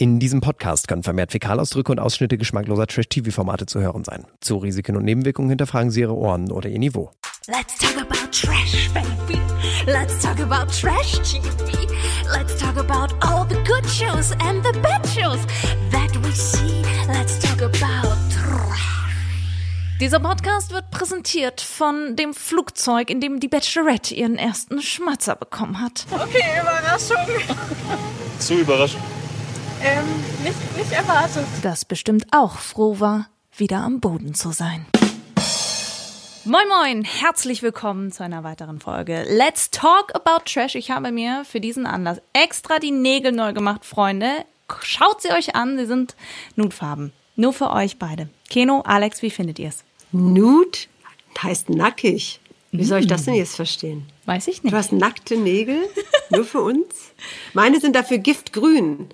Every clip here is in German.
In diesem Podcast können vermehrt Fäkalausdrücke und Ausschnitte geschmackloser Trash-TV-Formate zu hören sein. Zu Risiken und Nebenwirkungen hinterfragen Sie Ihre Ohren oder Ihr Niveau. Let's talk about trash, baby. Let's talk about trash TV. Let's talk about all the good shows and the bad shows that we see. Let's talk about trash. Dieser Podcast wird präsentiert von dem Flugzeug, in dem die Bachelorette ihren ersten Schmatzer bekommen hat. Okay, Überraschung. Zu überraschend. Ähm, nicht, nicht erwartet. Das bestimmt auch froh war, wieder am Boden zu sein. Moin Moin, herzlich willkommen zu einer weiteren Folge. Let's talk about Trash. Ich habe mir für diesen Anlass extra die Nägel neu gemacht, Freunde. Schaut sie euch an, sie sind Nutfarben. Nur für euch beide. Keno, Alex, wie findet ihr es? Nude heißt nackig. Wie soll ich das denn jetzt verstehen? Weiß ich Du nicht. hast nackte Nägel, nur für uns? Meine sind dafür giftgrün,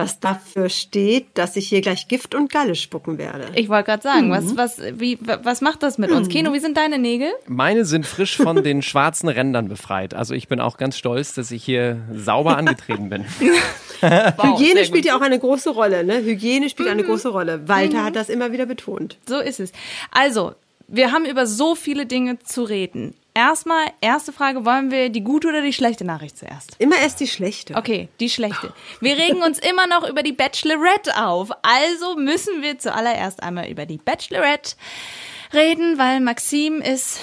was dafür steht, dass ich hier gleich Gift und Galle spucken werde. Ich wollte gerade sagen, was, was, wie, was macht das mit uns? Keno, wie sind deine Nägel? Meine sind frisch von den schwarzen Rändern befreit. Also ich bin auch ganz stolz, dass ich hier sauber angetreten bin. Hygiene spielt ja auch eine große Rolle, ne? Hygiene spielt eine große Rolle. Walter hat das immer wieder betont. So ist es. Also, wir haben über so viele Dinge zu reden. Erstmal, erste Frage, wollen wir die gute oder die schlechte Nachricht zuerst? Immer erst die schlechte. Okay, die schlechte. Wir regen uns immer noch über die Bachelorette auf. Also müssen wir zuallererst einmal über die Bachelorette reden, weil Maxim ist,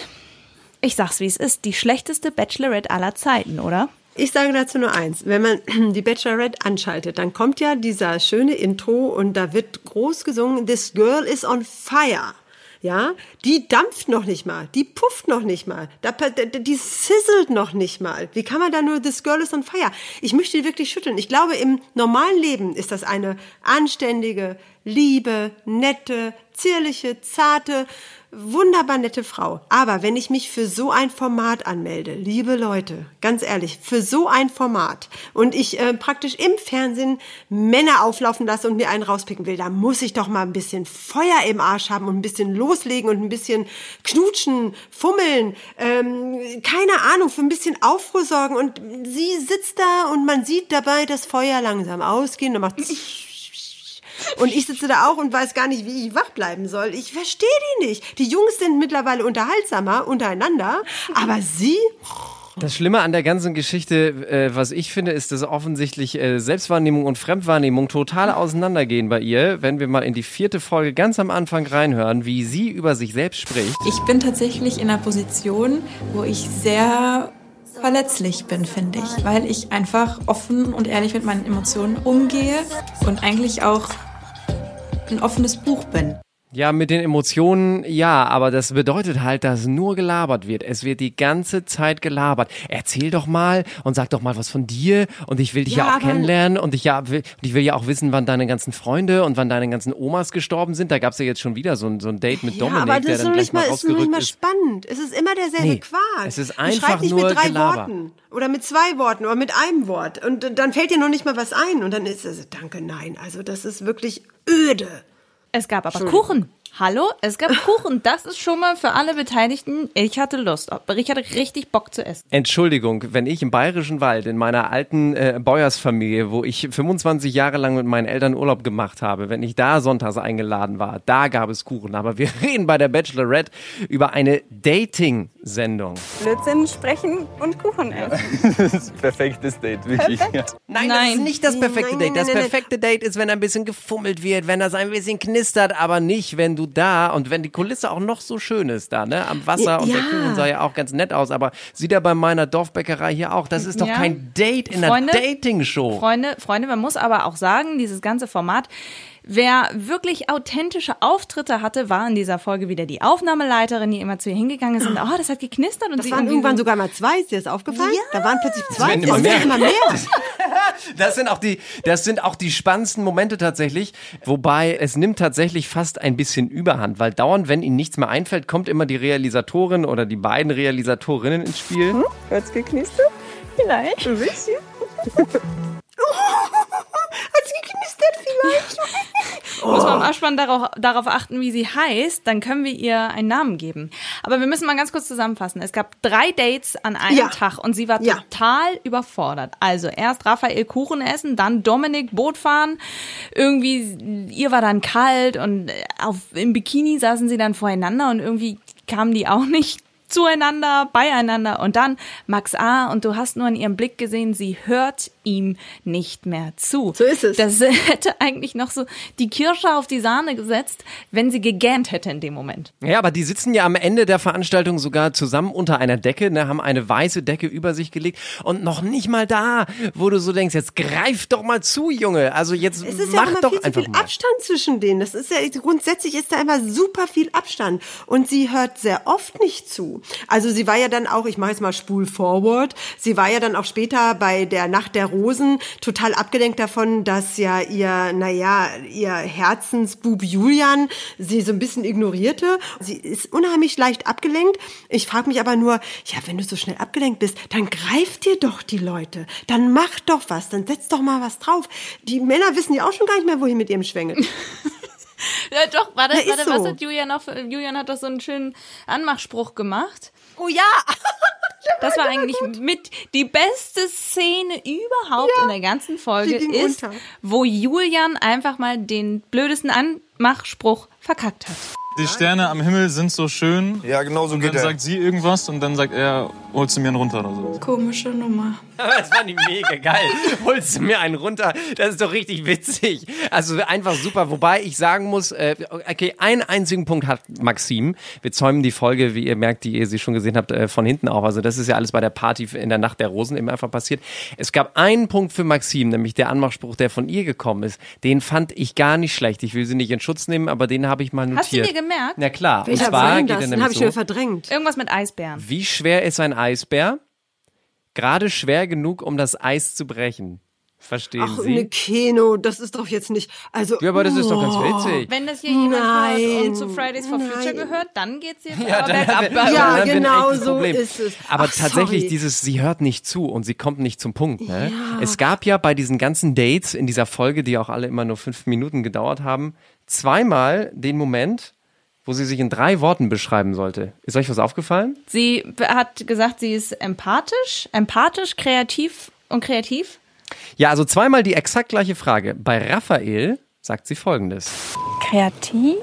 ich sag's wie es ist, die schlechteste Bachelorette aller Zeiten, oder? Ich sage dazu nur eins. Wenn man die Bachelorette anschaltet, dann kommt ja dieser schöne Intro und da wird groß gesungen, This girl is on fire. Ja, die dampft noch nicht mal, die pufft noch nicht mal, die sizzelt noch nicht mal. Wie kann man da nur This girl is on fire? Ich möchte die wirklich schütteln. Ich glaube, im normalen Leben ist das eine anständige, liebe, nette, zierliche, zarte, wunderbar nette Frau. Aber wenn ich mich für so ein Format anmelde, liebe Leute, ganz ehrlich, für so ein Format und ich äh, praktisch im Fernsehen Männer auflaufen lasse und mir einen rauspicken will, da muss ich doch mal ein bisschen Feuer im Arsch haben und ein bisschen loslegen und ein bisschen knutschen, fummeln, ähm, keine Ahnung, für ein bisschen Aufruhr sorgen. Und sie sitzt da und man sieht dabei das Feuer langsam ausgehen und macht und ich sitze da auch und weiß gar nicht, wie ich wach bleiben soll. Ich verstehe die nicht. Die Jungs sind mittlerweile unterhaltsamer untereinander, aber sie, Das Schlimme an der ganzen Geschichte, äh, was ich finde, ist, dass offensichtlich äh, Selbstwahrnehmung und Fremdwahrnehmung total auseinandergehen bei ihr. Wenn wir mal in die vierte Folge ganz am Anfang reinhören, wie sie über sich selbst spricht. Ich bin tatsächlich in einer Position, wo ich sehr verletzlich bin, finde ich, weil ich einfach offen und ehrlich mit meinen Emotionen umgehe und eigentlich auch ein offenes Buch bin. Ja, mit den Emotionen, ja, aber das bedeutet halt, dass nur gelabert wird. Es wird die ganze Zeit gelabert. Erzähl doch mal und sag doch mal was von dir und ich will dich ja, Ja, auch kennenlernen und ich ja will, ich will ja auch wissen, wann deine ganzen Freunde und wann deine ganzen Omas gestorben sind. Da gab's ja jetzt schon wieder so ein, so ein Date mit ja, Dominik, aber der das ist dann gleich nicht mal mal, ist noch nicht mal ist. spannend. Es ist immer derselbe Nee, Quark. es ist Du einfach schreibst nicht nur mit drei Gelaber. Worten oder mit zwei Worten oder mit einem Wort und dann fällt dir noch nicht mal was ein und dann ist es, danke, nein. Also das ist wirklich öde. Es gab aber Kuchen. Hallo? Es gab Kuchen. Das ist schon mal für alle Beteiligten. Ich hatte Lust. Ich hatte richtig Bock zu essen. Entschuldigung, wenn ich im Bayerischen Wald, in meiner alten äh, Bäuersfamilie, wo ich 25 Jahre lang mit meinen Eltern Urlaub gemacht habe, wenn ich da sonntags eingeladen war, da gab es Kuchen. Aber wir reden bei der Bachelorette über eine Dating-Sendung. Blödsinn sprechen und Kuchen essen. Perfektes Date, wirklich. Nein, das Nein. ist nicht das perfekte Nein, Date. nein, Das nein, nein. perfekte Date ist, wenn ein bisschen gefummelt wird, wenn das ein bisschen knistert, aber nicht, wenn du da und wenn die Kulisse auch noch so schön ist da, ne? Am Wasser und der Ja. Kuchen sah ja auch ganz nett aus, aber sieht ja bei meiner Dorfbäckerei hier auch. Das ist doch Ja. kein Date in Freunde? einer Dating-Show. Freunde, Freunde, man muss aber auch sagen, dieses ganze Format, wer wirklich authentische Auftritte hatte, war in dieser Folge wieder die Aufnahmeleiterin, die immer zu ihr hingegangen ist und, oh, das hat geknistert und Das sie waren irgendwann so, sogar mal zwei, ist dir das aufgefallen? Da waren plötzlich zwei, es immer mehr. werden immer mehr. Das sind auch die, das sind auch die spannendsten Momente tatsächlich. Wobei es nimmt tatsächlich fast ein bisschen Überhand, weil dauernd, wenn ihnen nichts mehr einfällt, kommt immer die Realisatorin oder die beiden Realisatorinnen ins Spiel. Wird's geknistert? Vielleicht. Ein bisschen. Hat's geknistert vielleicht? muss man im Abspann darauf, darauf achten, wie sie heißt, dann können wir ihr einen Namen geben. Aber wir müssen mal ganz kurz zusammenfassen. Es gab drei Dates an einem Ja. Tag und sie war Ja. total überfordert. Also erst Raphael Kuchen essen, dann Dominik Boot fahren. Irgendwie, ihr war dann kalt und auf, im Bikini saßen sie dann voreinander und irgendwie kamen die auch nicht zueinander, beieinander und dann Max A. und du hast nur in ihrem Blick gesehen, sie hört ihm nicht mehr zu. So ist es. Das hätte eigentlich noch so die Kirsche auf die Sahne gesetzt, wenn sie gegähnt hätte in dem Moment. Ja, aber die sitzen ja am Ende der Veranstaltung sogar zusammen unter einer Decke, ne, haben eine weiße Decke über sich gelegt und noch nicht mal da, wo du so denkst, jetzt greif doch mal zu, Junge. Also jetzt Es ist ja mach immer doch viel zu einfach viel mal. Abstand zwischen denen. Das ist ja grundsätzlich ist da immer super viel Abstand und sie hört sehr oft nicht zu. Also sie war ja dann auch, ich mache jetzt mal Spul forward. Sie war ja dann auch später bei der Nacht der Rosen total abgelenkt davon, dass ja ihr, naja, ihr Herzensbub Julian sie so ein bisschen ignorierte. Sie ist unheimlich leicht abgelenkt. Ich frage mich aber nur, ja, wenn du so schnell abgelenkt bist, dann greif dir doch die Leute. Dann mach doch was, dann setz doch mal was drauf. Die Männer wissen ja auch schon gar nicht mehr, wohin mit ihrem schwängelt. Ja, doch, warte, Ja, ist warte, was so. hat Julian noch? für- Julian hat doch so einen schönen Anmachspruch gemacht. Oh ja! Das war eigentlich mit die beste Szene überhaupt in der ganzen Folge ist, unter. wo Julian einfach mal den blödesten Anmachspruch verkackt hat. Die Sterne am Himmel sind so schön. Ja, genau so Und geht dann er. sagt sie irgendwas und dann sagt er, holst du mir einen runter oder so. Komische Nummer. Das fand ich mega geil. Holst du mir einen runter? Das ist doch richtig witzig. Also einfach super. Wobei ich sagen muss, äh, okay, einen einzigen Punkt hat Maxim. Wir zäumen die Folge, wie ihr merkt, die ihr sie schon gesehen habt, äh, von hinten auf. Also das ist ja alles bei der Party in der Nacht der Rosen immer einfach passiert. Es gab einen Punkt für Maxim, nämlich der Anmachspruch, der von ihr gekommen ist. Den fand ich gar nicht schlecht. Ich will sie nicht in Schutz nehmen, aber den habe ich mal notiert. Hast du dir gemerkt? Na klar. Welcher Und zwar war denn geht das? Den habe ich wieder so. verdrängt. Irgendwas mit Eisbären. Wie schwer ist ein Eisbär? Gerade schwer genug, um das Eis zu brechen. Verstehen Ach, Sie? eine Keno, das ist doch jetzt nicht. Also, Ja, aber das ist doch ganz oh. witzig. Wenn das hier jemand hört und zu Fridays for Future nein. gehört, dann geht's jetzt Ja, aber dann bei Ja, dann genau so Problem. ist es. Aber Ach, tatsächlich sorry. dieses, sie hört nicht zu und sie kommt nicht zum Punkt. Ne? Es gab ja bei diesen ganzen Dates in dieser Folge, die auch alle immer nur fünf Minuten gedauert haben, zweimal den Moment, wo sie sich in drei Worten beschreiben sollte. Ist euch was aufgefallen? Sie hat gesagt, sie ist empathisch, empathisch, kreativ und kreativ. Ja, also zweimal die exakt gleiche Frage. Bei Raphael sagt sie folgendes. kreativ,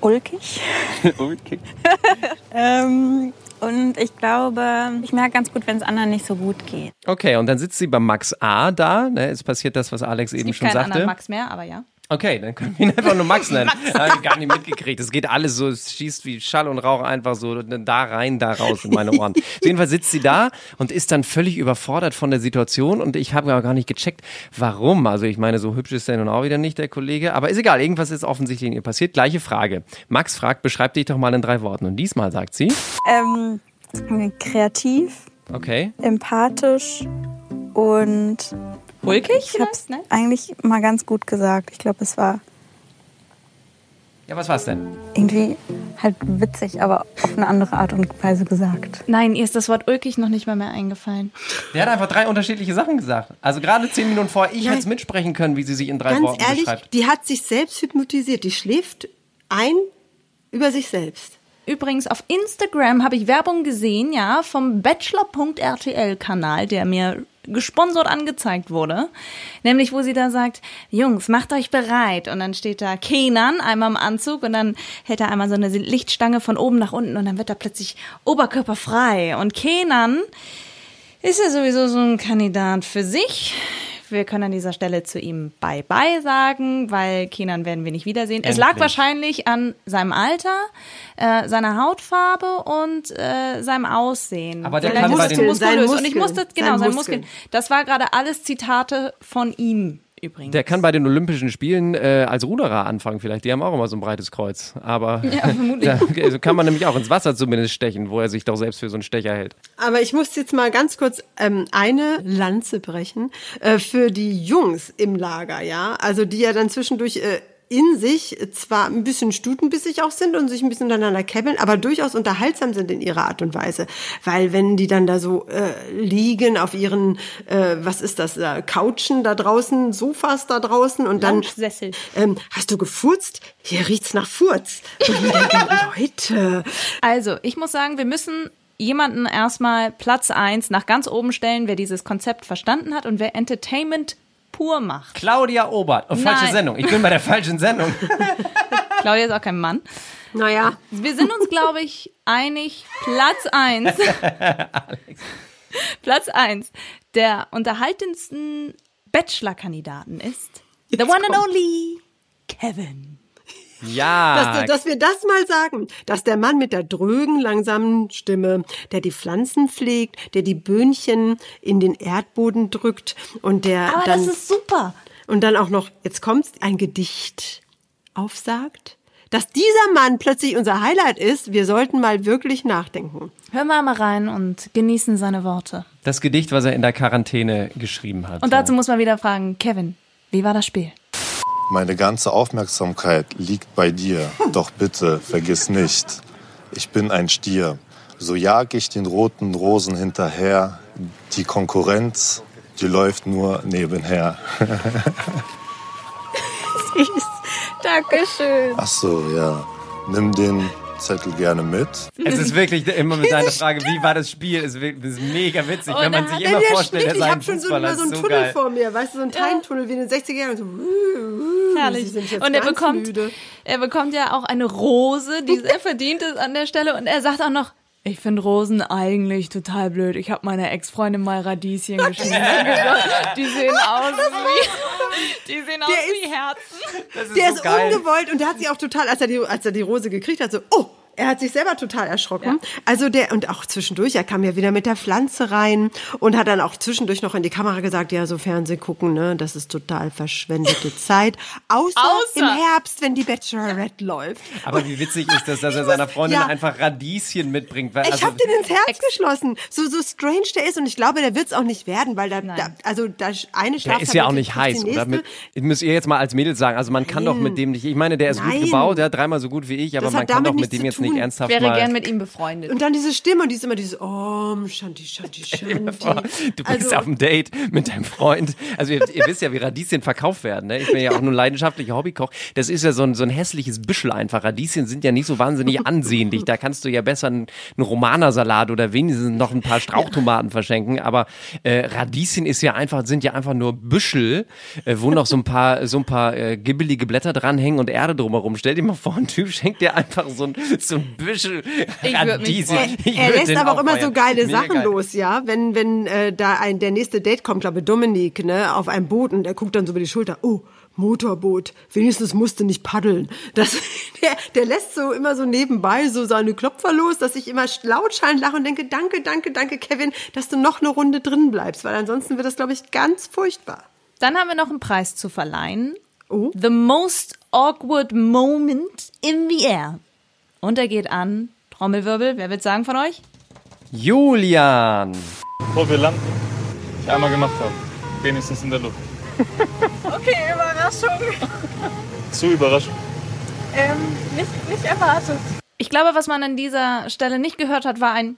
ulkig. ähm, und ich glaube, ich merke ganz gut, wenn es anderen nicht so gut geht. Okay, und dann sitzt sie bei Max A da. Ne? Es passiert das, was Alex Es eben gibt schon keinen sagte. anderen Max mehr, aber ja. Okay, dann können wir ihn einfach nur Max nennen. Hab ich gar nicht mitgekriegt. Es geht alles so, es schießt wie Schall und Rauch einfach so da rein, da raus in meine Ohren. Auf jeden Fall sitzt sie da und ist dann völlig überfordert von der Situation und ich habe aber gar nicht gecheckt, warum. Also ich meine, so hübsch ist er nun auch wieder nicht, der Kollege. Aber ist egal, irgendwas ist offensichtlich in ihr passiert. Gleiche Frage. Max fragt, beschreib dich doch mal in drei Worten. Und diesmal sagt sie, Ähm, kreativ, okay, empathisch und Ulkig? ich habe es Ne? eigentlich mal ganz gut gesagt. Ich glaube, es war ja, was war's denn? irgendwie halt witzig, aber auf eine andere Art und Weise gesagt. Nein, ihr ist das Wort ulkig noch nicht mal mehr eingefallen. Der hat einfach drei unterschiedliche Sachen gesagt. Also gerade zehn Minuten vor, ich hätte es mitsprechen können, wie sie sich in drei Ganz Worten ehrlich, beschreibt. die hat sich selbst hypnotisiert. Die schläft ein über sich selbst. Übrigens, auf Instagram habe ich Werbung gesehen, ja, vom Bachelor.rtl-Kanal, der mir gesponsert angezeigt wurde. Nämlich, wo sie da sagt, Jungs, macht euch bereit. Und dann steht da Kenan einmal im Anzug und dann hält er einmal so eine Lichtstange von oben nach unten und dann wird er plötzlich oberkörperfrei. Und Kenan ist ja sowieso so ein Kandidat für sich. Wir können an dieser Stelle zu ihm Bye-bye sagen, weil Kenan werden wir nicht wiedersehen. Es lag Endlich. wahrscheinlich an seinem Alter, äh, seiner Hautfarbe und äh, seinem Aussehen. Aber der Vielleicht kann ist bei den- zu muskulös. Seinen Und ich Muskeln. musste, genau, Seinen seine Muskeln. Muskeln. Das war gerade alles Zitate von ihm übrigens. Der kann bei den Olympischen Spielen äh, als Ruderer anfangen vielleicht. Die haben auch immer so ein breites Kreuz. Aber ja, vermutlich. da also kann man nämlich auch ins Wasser zumindest stechen, wo er sich doch selbst für so einen Stecher hält. Aber ich muss jetzt mal ganz kurz ähm, eine Lanze brechen äh, für die Jungs im Lager, ja. Also die ja dann zwischendurch äh, in sich zwar ein bisschen stutenbissig auch sind und sich ein bisschen untereinander kebbeln, aber durchaus unterhaltsam sind in ihrer Art und Weise. Weil wenn die dann da so äh, liegen auf ihren, äh, was ist das, äh, Couchen da draußen, Sofas da draußen und dann Lounge-Sessel. ähm, hast du gefurzt? Hier riecht's nach Furz. Und ich denke, Leute, Also, ich muss sagen, wir müssen jemanden erstmal Platz eins nach ganz oben stellen, wer dieses Konzept verstanden hat und wer Entertainment pur macht. Claudia Obert. Oh, falsche Nein. Sendung. Ich bin bei der falschen Sendung. Claudia ist auch kein Mann. naja, Wir sind uns, glaube ich, einig. Platz eins. Platz eins der unterhaltendsten Bachelor-Kandidaten ist the one and only Kevin. Ja. dass, dass wir das mal sagen, dass der Mann mit der drögen, langsamen Stimme, der die Pflanzen pflegt, der die Böhnchen in den Erdboden drückt und der Aber dann das ist super. und dann auch noch, jetzt kommt's, ein Gedicht aufsagt. Dass dieser Mann plötzlich unser Highlight ist, wir sollten mal wirklich nachdenken. Hören wir mal rein und genießen seine Worte. das Gedicht, was er in der Quarantäne geschrieben hat. Und dazu muss man wieder fragen, Kevin, wie war das Spiel? Meine ganze Aufmerksamkeit liegt bei dir, doch bitte vergiss nicht, ich bin ein Stier. So jag ich den roten Rosen hinterher, die Konkurrenz, die läuft nur nebenher. Dankeschön. Ach so, ja. Nimm den Zettel gerne mit. Es ist wirklich immer mit deiner Frage, wie war das Spiel? Es ist mega witzig, wenn man sich immer der vorstellt, er sei ich ein habe schon so, Fußballer. so einen Tunnel geil. vor mir, weißt du, so einen Time-Tunnel wie in den 60er Jahren. So, uh, uh, Herrlich. Sie sind jetzt Und er bekommt, müde. er bekommt ja auch eine Rose, die sehr verdient ist an der Stelle. Und er sagt auch noch, ich finde Rosen eigentlich total blöd. Ich habe meiner Ex-Freundin mal Radieschen geschenkt. Die sehen aus wie, die sehen aus wie Herzen. Das ist Der so ist geil. ungewollt und der hat sich auch total, als er die, als er die Rose gekriegt hat, so, oh, er hat sich selber total erschrocken. Also der, und auch zwischendurch, er kam ja wieder mit der Pflanze rein und hat dann auch zwischendurch noch in die Kamera gesagt, ja, so Fernsehen gucken, ne, das ist total verschwendete Zeit. Außer, Außer- im Herbst, wenn die Bachelorette läuft. Aber wie witzig ist das, dass er seiner Freundin Ja. einfach Radieschen mitbringt? Weil, Ich also, hab den ins Herz geschlossen. So, so strange der ist und ich glaube, der wird's auch nicht werden, weil da, da also da eine der Schlaftablette ist ja auch nicht heiß, oder? Mit, müsst ihr jetzt mal als Mädels sagen, also man kann doch mit dem nicht, ich meine, der ist Nein. gut gebaut, der hat dreimal so gut wie ich, aber Das man kann doch mit dem jetzt. Nicht Ich ernsthaft wäre mal... gern mit ihm befreundet. Und dann diese Stimme und die ist immer dieses Om, Shanti, Shanti, Shanti. Du bist Also- auf dem Date mit deinem Freund. Also ihr, ihr wisst ja, wie Radieschen verkauft werden. Ne? Ich bin ja auch nur leidenschaftlicher Hobbykoch. Das ist ja so ein, so ein hässliches Büschel einfach. Radieschen sind ja nicht so wahnsinnig ansehnlich. Da kannst du ja besser einen, einen Romanersalat oder wenigstens noch ein paar Strauchtomaten verschenken. Aber äh, Radieschen ist ja einfach, sind ja einfach nur Büschel, äh, wo noch so ein paar, so ein paar äh, gibbelige Blätter dranhängen und Erde drumherum. Stell dir mal vor, ein Typ schenkt dir einfach so ein, so ein mich Radieschen. freuen. Ich Er würd lässt aber auch immer so geile Sachen geil. los, ja. Wenn, wenn äh, da ein, der nächste Date kommt, glaube Dominik, ne, auf einem Boot und der guckt dann so über die Schulter, oh, Motorboot, wenigstens musste nicht paddeln. Das, der, der lässt so immer so nebenbei so seine Klopfer los, dass ich immer lautschallend lache und denke, danke, danke, danke, Kevin, dass du noch eine Runde drin bleibst, weil ansonsten wird das, glaube ich, ganz furchtbar. Dann haben wir noch einen Preis zu verleihen. Oh. The most awkward moment in the air. Und er geht an, Trommelwirbel, wer wird sagen von euch? Julian. Bevor wir landen, ich einmal gemacht habe. Wenigstens in der Luft. Okay, Überraschung. Zu überraschend. Ähm, nicht, nicht erwartet. Ich glaube, was man an dieser Stelle nicht gehört hat, war ein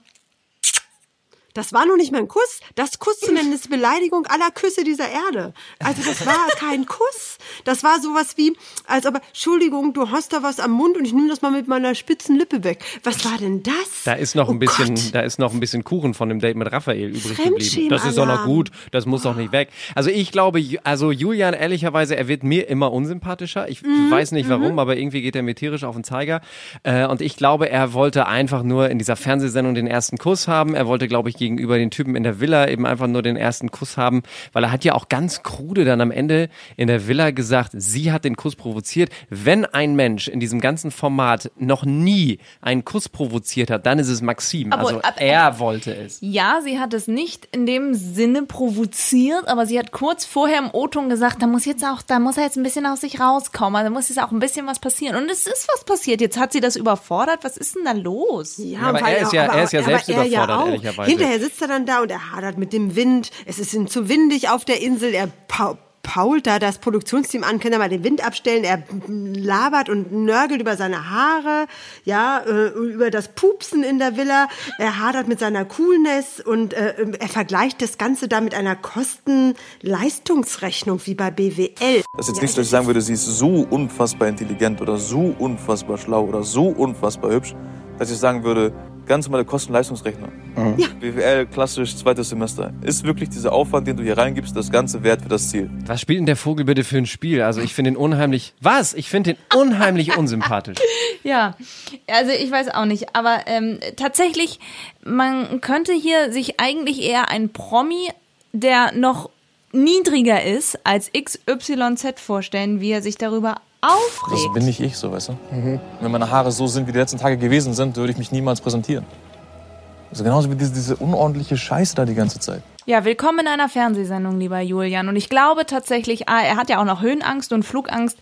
Das war noch nicht mal ein Kuss. Das Kuss zu nennen ist Beleidigung aller Küsse dieser Erde. Also das war kein Kuss. Das war sowas wie, als ob, Entschuldigung, du hast da was am Mund und ich nehme das mal mit meiner spitzen Lippe weg. Was war denn das? Da ist noch ein Oh bisschen, Gott. da ist noch ein bisschen Kuchen von dem Date mit Raphael übrig geblieben. Das ist doch noch gut. Das muss doch nicht weg. Also ich glaube, also Julian, ehrlicherweise, er wird mir immer unsympathischer. Ich Mhm, weiß nicht warum, aber irgendwie geht er mir tierisch auf den Zeiger. Äh, und ich glaube, er wollte einfach nur in dieser Fernsehsendung den ersten Kuss haben. Er wollte, glaube ich, gegenüber den Typen in der Villa eben einfach nur den ersten Kuss haben, weil er hat ja auch ganz krude dann am Ende in der Villa gesagt, sie hat den Kuss provoziert. Wenn ein Mensch in diesem ganzen Format noch nie einen Kuss provoziert hat, dann ist es Maxim. Aber- also ab- er wollte es. Ja, sie hat es nicht in dem Sinne provoziert, aber sie hat kurz vorher im O-Ton gesagt, da muss jetzt auch, da muss er jetzt ein bisschen aus sich rauskommen, da muss jetzt auch ein bisschen was passieren. Und es ist was passiert. Jetzt hat sie das überfordert. Was ist denn da los? Ja, aber weil er ist ja- aber- er ist ja aber selbst er überfordert, auch. ehrlicherweise. Hinterher sitzt er dann da und er hadert mit dem Wind. Es ist ihm zu windig auf der Insel. Er pa pault da das Produktionsteam an, kann er mal den Wind abstellen. Er labert und nörgelt über seine Haare, ja, äh, über das Pupsen in der Villa. Er hadert mit seiner Coolness und äh, er vergleicht das Ganze da mit einer Kosten-Leistungsrechnung wie bei BWL. Das ist jetzt nicht, dass ich sagen würde, sie ist so unfassbar intelligent oder so unfassbar schlau oder so unfassbar hübsch, dass ich sagen würde, ganz normale Kosten-Leistungsrechnung. Mhm. Ja. BWL, klassisch, zweites Semester. Ist wirklich dieser Aufwand, den du hier reingibst, das Ganze wert für das Ziel? Was spielt denn der Vogel bitte für ein Spiel? Also ich finde ihn unheimlich. Was? Ich finde ihn unheimlich unsympathisch. Ja, also ich weiß auch nicht, aber ähm, tatsächlich, man könnte hier sich eigentlich eher ein Promi, der noch niedriger ist als XYZ vorstellen, wie er sich darüber aufregt. Das bin nicht ich so, weißt du? Wenn meine Haare so sind, wie die letzten Tage gewesen sind, würde ich mich niemals präsentieren. Also genauso wie diese, diese unordentliche Scheiße da die ganze Zeit. Ja, willkommen in einer Fernsehsendung, lieber Julian. Und ich glaube tatsächlich, ah, er hat ja auch noch Höhenangst und Flugangst.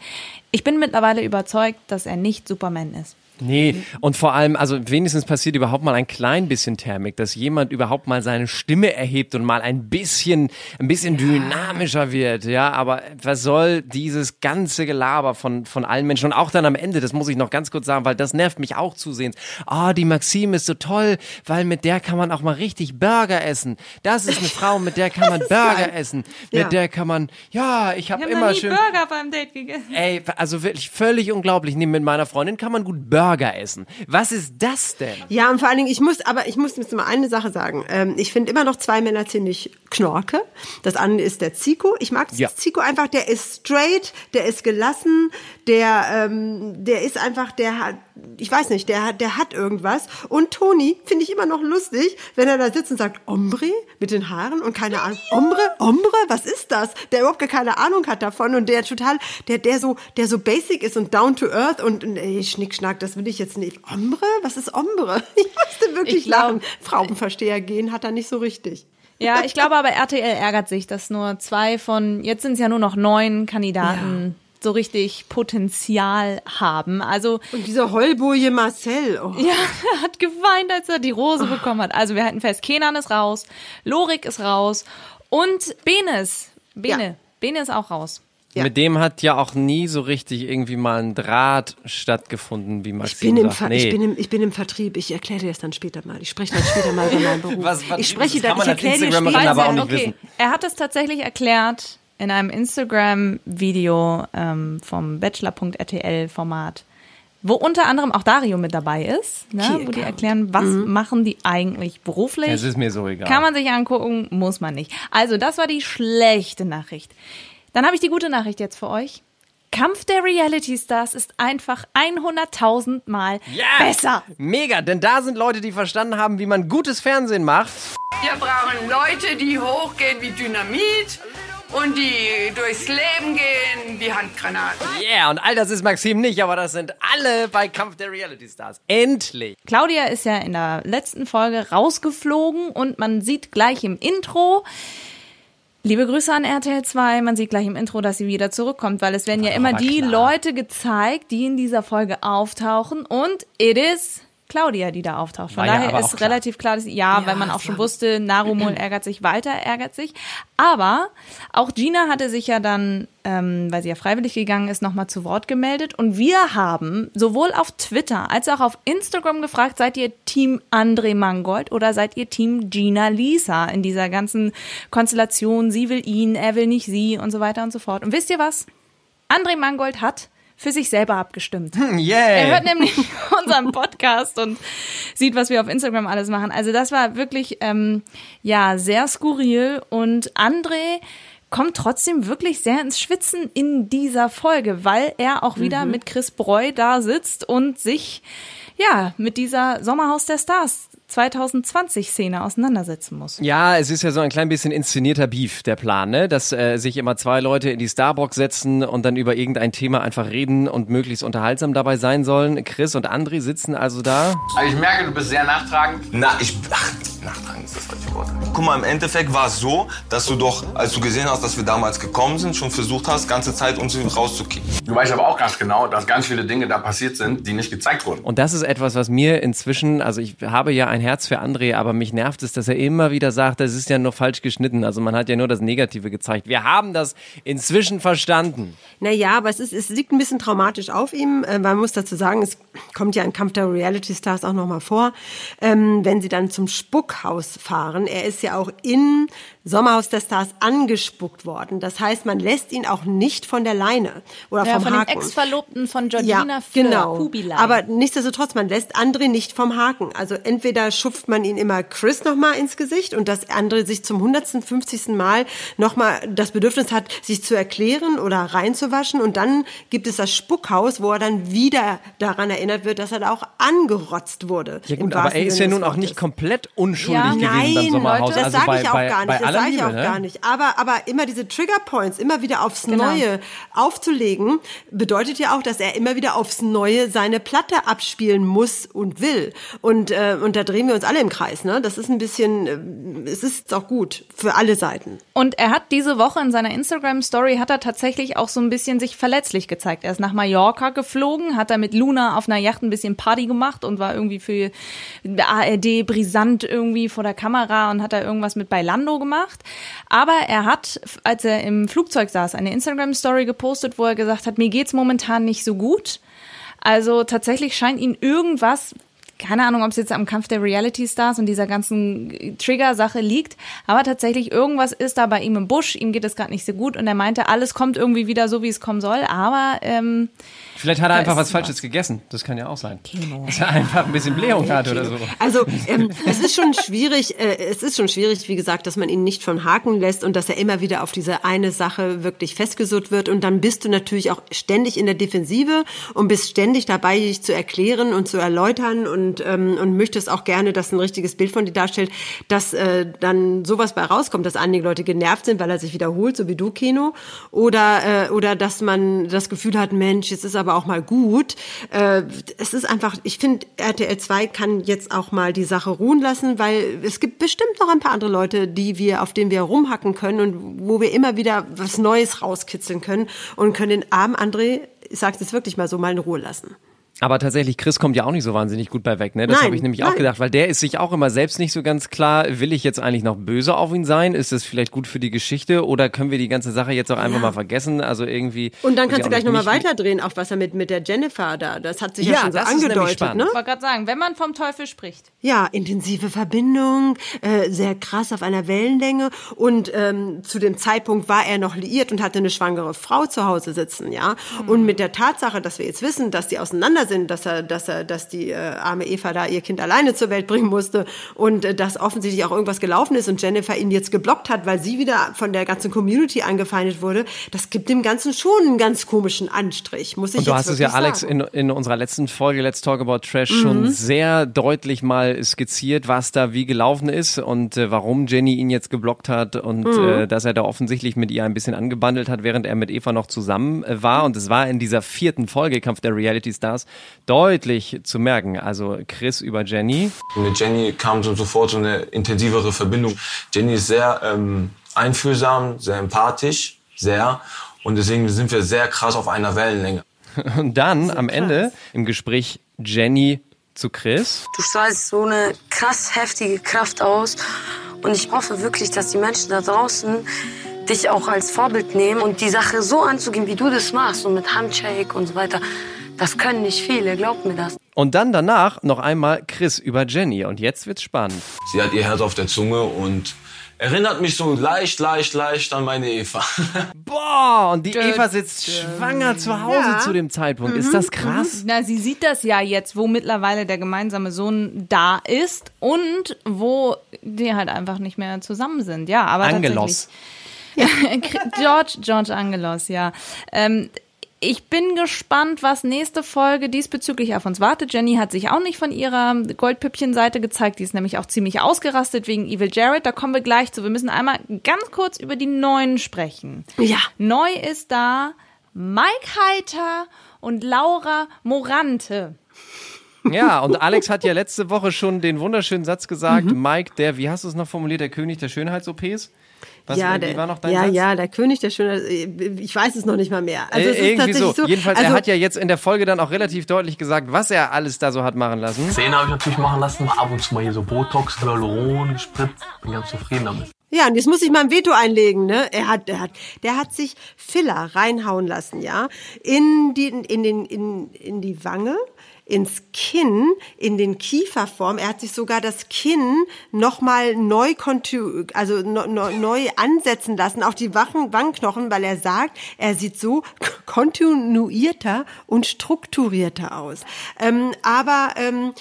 Ich bin mittlerweile überzeugt, dass er nicht Superman ist. Nee, und vor allem, also wenigstens passiert überhaupt mal ein klein bisschen Thermik, dass jemand überhaupt mal seine Stimme erhebt und mal ein bisschen, ein bisschen dynamischer wird, ja, aber was soll dieses ganze Gelaber von, von allen Menschen und auch dann am Ende, das muss ich noch ganz kurz sagen, weil das nervt mich auch zusehends. Ah, die Maxime ist so toll, weil mit der kann man auch mal richtig Burger essen. Das ist eine Frau, mit der kann man Burger essen. Mit Ja. der kann man, ja, ich habe Ich habe immer noch nie schön... Burger beim Date gegessen. Ey, also wirklich völlig unglaublich. Nee, mit meiner Freundin kann man gut Burger essen. Was ist das denn? Ja, und vor allen Dingen, ich muss, aber ich muss jetzt mal eine Sache sagen. Ähm, ich finde immer noch zwei Männer ziemlich knorke. Das andere ist der Zico. Ich mag Ja. Zico einfach, der ist straight, der ist gelassen, der, ähm, der ist einfach, der hat, ich weiß nicht, der hat, der hat irgendwas. Und Toni finde ich immer noch lustig, wenn er da sitzt und sagt, Ombre mit den Haaren und keine Ahnung, Ombre, Ombre, was ist das? Der überhaupt gar keine Ahnung hat davon und der total, der, der so, der so basic ist und down to earth und, ey, Schnickschnack, das will ich jetzt nicht. Ombre? Was ist Ombre? Ich musste wirklich Ich glaub- lachen. Frauenversteher gehen hat er nicht so richtig. Ja, ich glaube aber RTL ärgert sich, dass nur zwei von, jetzt sind es ja nur noch neun Kandidaten, so richtig Potenzial haben. Also Und dieser Heulboje Marcel, oh. Ja, er hat geweint, als er die Rose bekommen hat. Also wir halten fest, Kenan ist raus, Lorik ist raus und Benes, Bene, Ja. Bene ist auch raus. Ja. Mit dem hat ja auch nie so richtig irgendwie mal ein Draht stattgefunden, wie Ich Maxim bin, im sagt. Ver Nee. ich, bin im, ich bin im Vertrieb. Ich erkläre dir das dann später mal. Ich spreche dann später mal über meinen Beruf. Was- was- ich spreche das dann, kann man ich erkläre dir später. aber auch nicht okay, wissen. er hat es tatsächlich erklärt in einem Instagram-Video ähm, vom Bachelor.rtl-Format, wo unter anderem auch Dario mit dabei ist, ne, wo die erklären, was machen die eigentlich beruflich. Es ist mir so egal. Kann man sich angucken, muss man nicht. Also, das war die schlechte Nachricht. Dann habe ich die gute Nachricht jetzt für euch. Kampf der Reality Stars ist einfach 100.000 Mal Ja! besser. Mega, denn da sind Leute, die verstanden haben, wie man gutes Fernsehen macht. Wir brauchen Leute, die hochgehen wie Dynamit und die durchs Leben gehen wie Handgranaten. Yeah, und all das ist Maxim nicht, aber das sind alle bei Kampf der Reality Stars. Endlich. Claudia ist ja in der letzten Folge rausgeflogen und man sieht gleich im Intro, liebe Grüße an RTL 2, man sieht gleich im Intro, dass sie wieder zurückkommt, weil es werden ja immer die klar. Leute gezeigt, die in dieser Folge auftauchen und it is Claudia, die da auftaucht. Von War ja daher aber ist relativ klar, dass, ja, weil man auch schon wusste, Narumol ärgert sich, Walter ärgert sich. Aber auch Gina hatte sich ja dann, ähm, weil sie ja freiwillig gegangen ist, nochmal zu Wort gemeldet. Und wir haben sowohl auf Twitter als auch auf Instagram gefragt, seid ihr Team André Mangold oder seid ihr Team Gina Lisa in dieser ganzen Konstellation, sie will ihn, er will nicht sie und so weiter und so fort. Und wisst ihr was? André Mangold hat für sich selber abgestimmt. Yeah. Er hört nämlich unseren Podcast und sieht, was wir auf Instagram alles machen. Also das war wirklich ähm, ja sehr skurril und André kommt trotzdem wirklich sehr ins Schwitzen in dieser Folge, weil er auch wieder mit Chris Breu da sitzt und sich ja mit dieser Sommerhaus der Stars 2020 Szene auseinandersetzen muss. Ja, es ist ja so ein klein bisschen inszenierter Beef, der Plan, ne? Dass äh, sich immer zwei Leute in die Starbox setzen und dann über irgendein Thema einfach reden und möglichst unterhaltsam dabei sein sollen. Chris und André sitzen also da. Also ich merke, du bist sehr nachtragend. Na, ich. Ach, nachtragen ist das falsche Wort. Guck mal, im Endeffekt war es so, dass du doch, als du gesehen hast, dass wir damals gekommen sind, schon versucht hast, ganze Zeit uns rauszukicken. Du weißt aber auch ganz genau, dass ganz viele Dinge da passiert sind, die nicht gezeigt wurden. Und das ist etwas, was mir inzwischen, also ich habe ja ein Herz für André, aber mich nervt es, dass er immer wieder sagt, das ist ja nur falsch geschnitten. Also man hat ja nur das Negative gezeigt. Wir haben das inzwischen verstanden. Naja, aber es, ist, es liegt ein bisschen traumatisch auf ihm. Äh, Man muss dazu sagen, es kommt ja in Kampf der Reality Stars auch nochmal vor, ähm, wenn sie dann zum Spuckhaus fahren. Er ist ja auch in Sommerhaus der Stars angespuckt worden. Das heißt, man lässt ihn auch nicht von der Leine oder Ja, vom von dem Haken. Ex-Verlobten von Georgina für genau. Kubilai. Aber nichtsdestotrotz, man lässt André nicht vom Haken. Also entweder schupft man ihn immer Chris nochmal ins Gesicht und dass André sich zum 150. Mal nochmal das Bedürfnis hat, sich zu erklären oder reinzuwaschen. Und dann gibt es das Spuckhaus, wo er dann wieder daran erinnert wird, dass er da auch angerotzt wurde. Ja gut, aber er ist ja nun auch nicht komplett unschuldig Ja, gewesen nein, beim Sommerhaus. Leute, das also sage bei, ich auch bei, gar nicht. Das sage ich auch ne? gar nicht. Aber, aber immer diese Triggerpoints immer wieder aufs Genau. Neue aufzulegen, bedeutet ja auch, dass er immer wieder aufs Neue seine Platte abspielen muss und will. Und, äh, und da drehen wir uns alle im Kreis. Ne? Das ist ein bisschen, äh, es ist auch gut für alle Seiten. Und er hat diese Woche in seiner Instagram-Story hat er tatsächlich auch so ein bisschen sich verletzlich gezeigt. Er ist nach Mallorca geflogen, hat da mit Luna auf einer Yacht ein bisschen Party gemacht und war irgendwie für ARD brisant irgendwie vor der Kamera und hat da irgendwas mit Bailando gemacht. Aber er hat, als er im Flugzeug saß, eine Instagram-Story gepostet, wo er gesagt hat, mir geht's momentan nicht so gut. Also tatsächlich scheint ihn irgendwas keine Ahnung, ob es jetzt am Kampf der Reality Stars und dieser ganzen Trigger-Sache liegt, aber tatsächlich irgendwas ist da bei ihm im Busch, ihm geht es gerade nicht so gut und er meinte, alles kommt irgendwie wieder so, wie es kommen soll, aber ähm, Vielleicht hat er einfach was Falsches gegessen. Das kann ja auch sein. Dass er einfach ein bisschen Blähung hat oder so. Also ähm, es ist schon schwierig, äh, es ist schon schwierig, wie gesagt, dass man ihn nicht vom Haken lässt und dass er immer wieder auf diese eine Sache wirklich festgesurrt wird. Und dann bist du natürlich auch ständig in der Defensive und bist ständig dabei, dich zu erklären und zu erläutern und, ähm, und möchtest auch gerne, dass ein richtiges Bild von dir darstellt, dass äh, dann sowas bei rauskommt, dass einige Leute genervt sind, weil er sich wiederholt, so wie du, Kino. Oder, äh, oder dass man das Gefühl hat, Mensch, jetzt ist aber auch mal gut. Äh, es ist einfach, ich finde, RTL 2 kann jetzt auch mal die Sache ruhen lassen, weil es gibt bestimmt noch ein paar andere Leute, die wir, auf denen wir rumhacken können und wo wir immer wieder was Neues rauskitzeln können und können den armen André, ich sag's jetzt wirklich mal so, mal in Ruhe lassen. Aber tatsächlich, Chris kommt ja auch nicht so wahnsinnig gut bei weg, ne? Das habe ich nämlich auch nein. gedacht, weil der ist sich auch immer selbst nicht so ganz klar, will ich jetzt eigentlich noch böse auf ihn sein? Ist das vielleicht gut für die Geschichte oder können wir die ganze Sache jetzt auch einfach Ja. mal vergessen? Also irgendwie. Und dann kannst du auch gleich nochmal weiterdrehen, auch was er mit, mit der Jennifer da, das hat sich ja, Ja, schon so angedeutet, ne? ich wollte gerade sagen, wenn man vom Teufel spricht. Ja, intensive Verbindung, äh, sehr krass auf einer Wellenlänge. Und ähm, zu dem Zeitpunkt war er noch liiert und hatte eine schwangere Frau zu Hause sitzen, ja. Und mit der Tatsache, dass wir jetzt wissen, dass die auseinander sind, dass er, dass er, dass die äh, arme Eva da ihr Kind alleine zur Welt bringen musste und äh, dass offensichtlich auch irgendwas gelaufen ist und Jennifer ihn jetzt geblockt hat, weil sie wieder von der ganzen Community angefeindet wurde, das gibt dem Ganzen schon einen ganz komischen Anstrich, muss ich Und du hast es ja, Alex, sagen. in, in unserer letzten Folge Let's Talk About Trash Mhm. schon sehr deutlich mal skizziert, was da wie gelaufen ist und äh, warum Jenny ihn jetzt geblockt hat und Mhm. äh, dass er da offensichtlich mit ihr ein bisschen angebandelt hat, während er mit Eva noch zusammen äh, war. Und es war in dieser vierten Folge Kampf der Reality Stars deutlich zu merken. Also Chris über Jenny. Mit Jenny kam so sofort so eine intensivere Verbindung. Jenny ist sehr ähm, einfühlsam, sehr empathisch, sehr. Und deswegen sind wir sehr krass auf einer Wellenlänge. Und dann am Ende im Gespräch Jenny zu Chris. Du strahlst so eine krass heftige Kraft aus. Und ich hoffe wirklich, dass die Menschen da draußen dich auch als Vorbild nehmen und die Sache so anzugehen, wie du das machst. Und mit Handshake und so weiter. Das können nicht viele, glaubt mir das. Und dann danach noch einmal Chris über Jenny. Und jetzt wird's spannend. Sie hat ihr Herz auf der Zunge und erinnert mich so leicht, leicht, leicht an meine Eva. Boah, und die Eva sitzt schwanger zu Hause Ja. zu dem Zeitpunkt. Mhm. Ist das krass? Na, sie sieht das ja jetzt, wo mittlerweile der gemeinsame Sohn da ist und wo die halt einfach nicht mehr zusammen sind. Ja, aber Angelos. tatsächlich. George, George Angelos, ja. Ähm, ich bin gespannt, was nächste Folge diesbezüglich auf uns wartet. Jenny hat sich auch nicht von ihrer Goldpüppchen-Seite gezeigt. Die ist nämlich auch ziemlich ausgerastet wegen Evil Jared. Da kommen wir gleich zu. Wir müssen einmal ganz kurz über die Neuen sprechen. Ja. Neu ist da Mike Heiter und Laura Morante. Ja, und Alex hat ja letzte Woche schon den wunderschönen Satz gesagt, Mhm. Mike, der, wie hast du es noch formuliert, der König der Schönheits-OPs? Was, ja, wie der, war noch dein ja, Satz? ja, der König der Schönheit. Ich weiß es noch nicht mal mehr. Also es Äh, ist tatsächlich so. so. Jedenfalls, also, er hat ja jetzt in der Folge dann auch relativ deutlich gesagt, was er alles da so hat machen lassen. Zähne habe ich natürlich machen lassen, ab und zu mal hier so Botox, Hyaluron gespritzt. Bin ganz zufrieden damit. Ja, und jetzt muss ich mal ein Veto einlegen, ne? Er hat, der hat, der hat sich Filler reinhauen lassen, ja, in die, in den, in, in die Wange, ins Kinn, in den Kieferform. Er hat sich sogar das Kinn nochmal neu, also neu ansetzen lassen auf die Wangenknochen, weil er sagt, er sieht so kontinuierter und strukturierter aus. Ähm, aber ähm,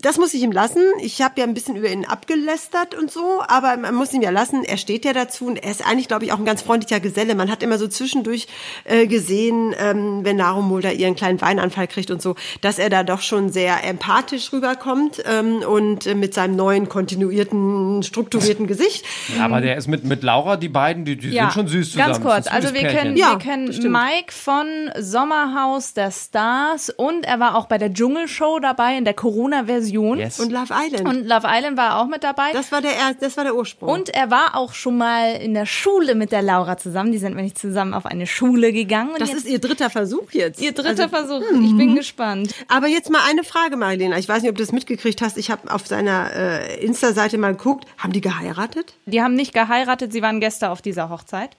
das muss ich ihm lassen. Ich habe ja ein bisschen über ihn abgelästert und so, aber man muss ihm ja lassen. Er steht ja dazu und er ist eigentlich, glaube ich, auch ein ganz freundlicher Geselle. Man hat immer so zwischendurch äh, gesehen, ähm, wenn Narum Mulder ihren kleinen Weinanfall kriegt und so, dass er da doch schon sehr empathisch rüberkommt ähm, und äh, mit seinem neuen, kontinuierten, strukturierten Gesicht. Ja, aber der ist mit, mit Laura, die beiden, die, die Ja, sind schon süß zusammen. Ganz kurz, also wir Pärchen. kennen, wir kennen Mike von Sommerhaus der Stars und er war auch bei der Dschungelshow dabei in der Corona-Version. Yes. Und Love Island. Und Love Island war auch mit dabei. Das war der, das war der Ursprung. Und er war auch schon mal in der Schule mit der Laura zusammen. Die sind nämlich zusammen auf eine Schule gegangen. Und Das ist ihr dritter Versuch jetzt. ihr dritter Also- Versuch. Ich bin gespannt. Aber jetzt mal eine Frage, Marilena. Ich weiß nicht, ob du das mitgekriegt hast. Ich habe auf seiner äh, Insta-Seite mal geguckt. Haben die geheiratet? Die haben nicht geheiratet, sie waren Gäste auf dieser Hochzeit.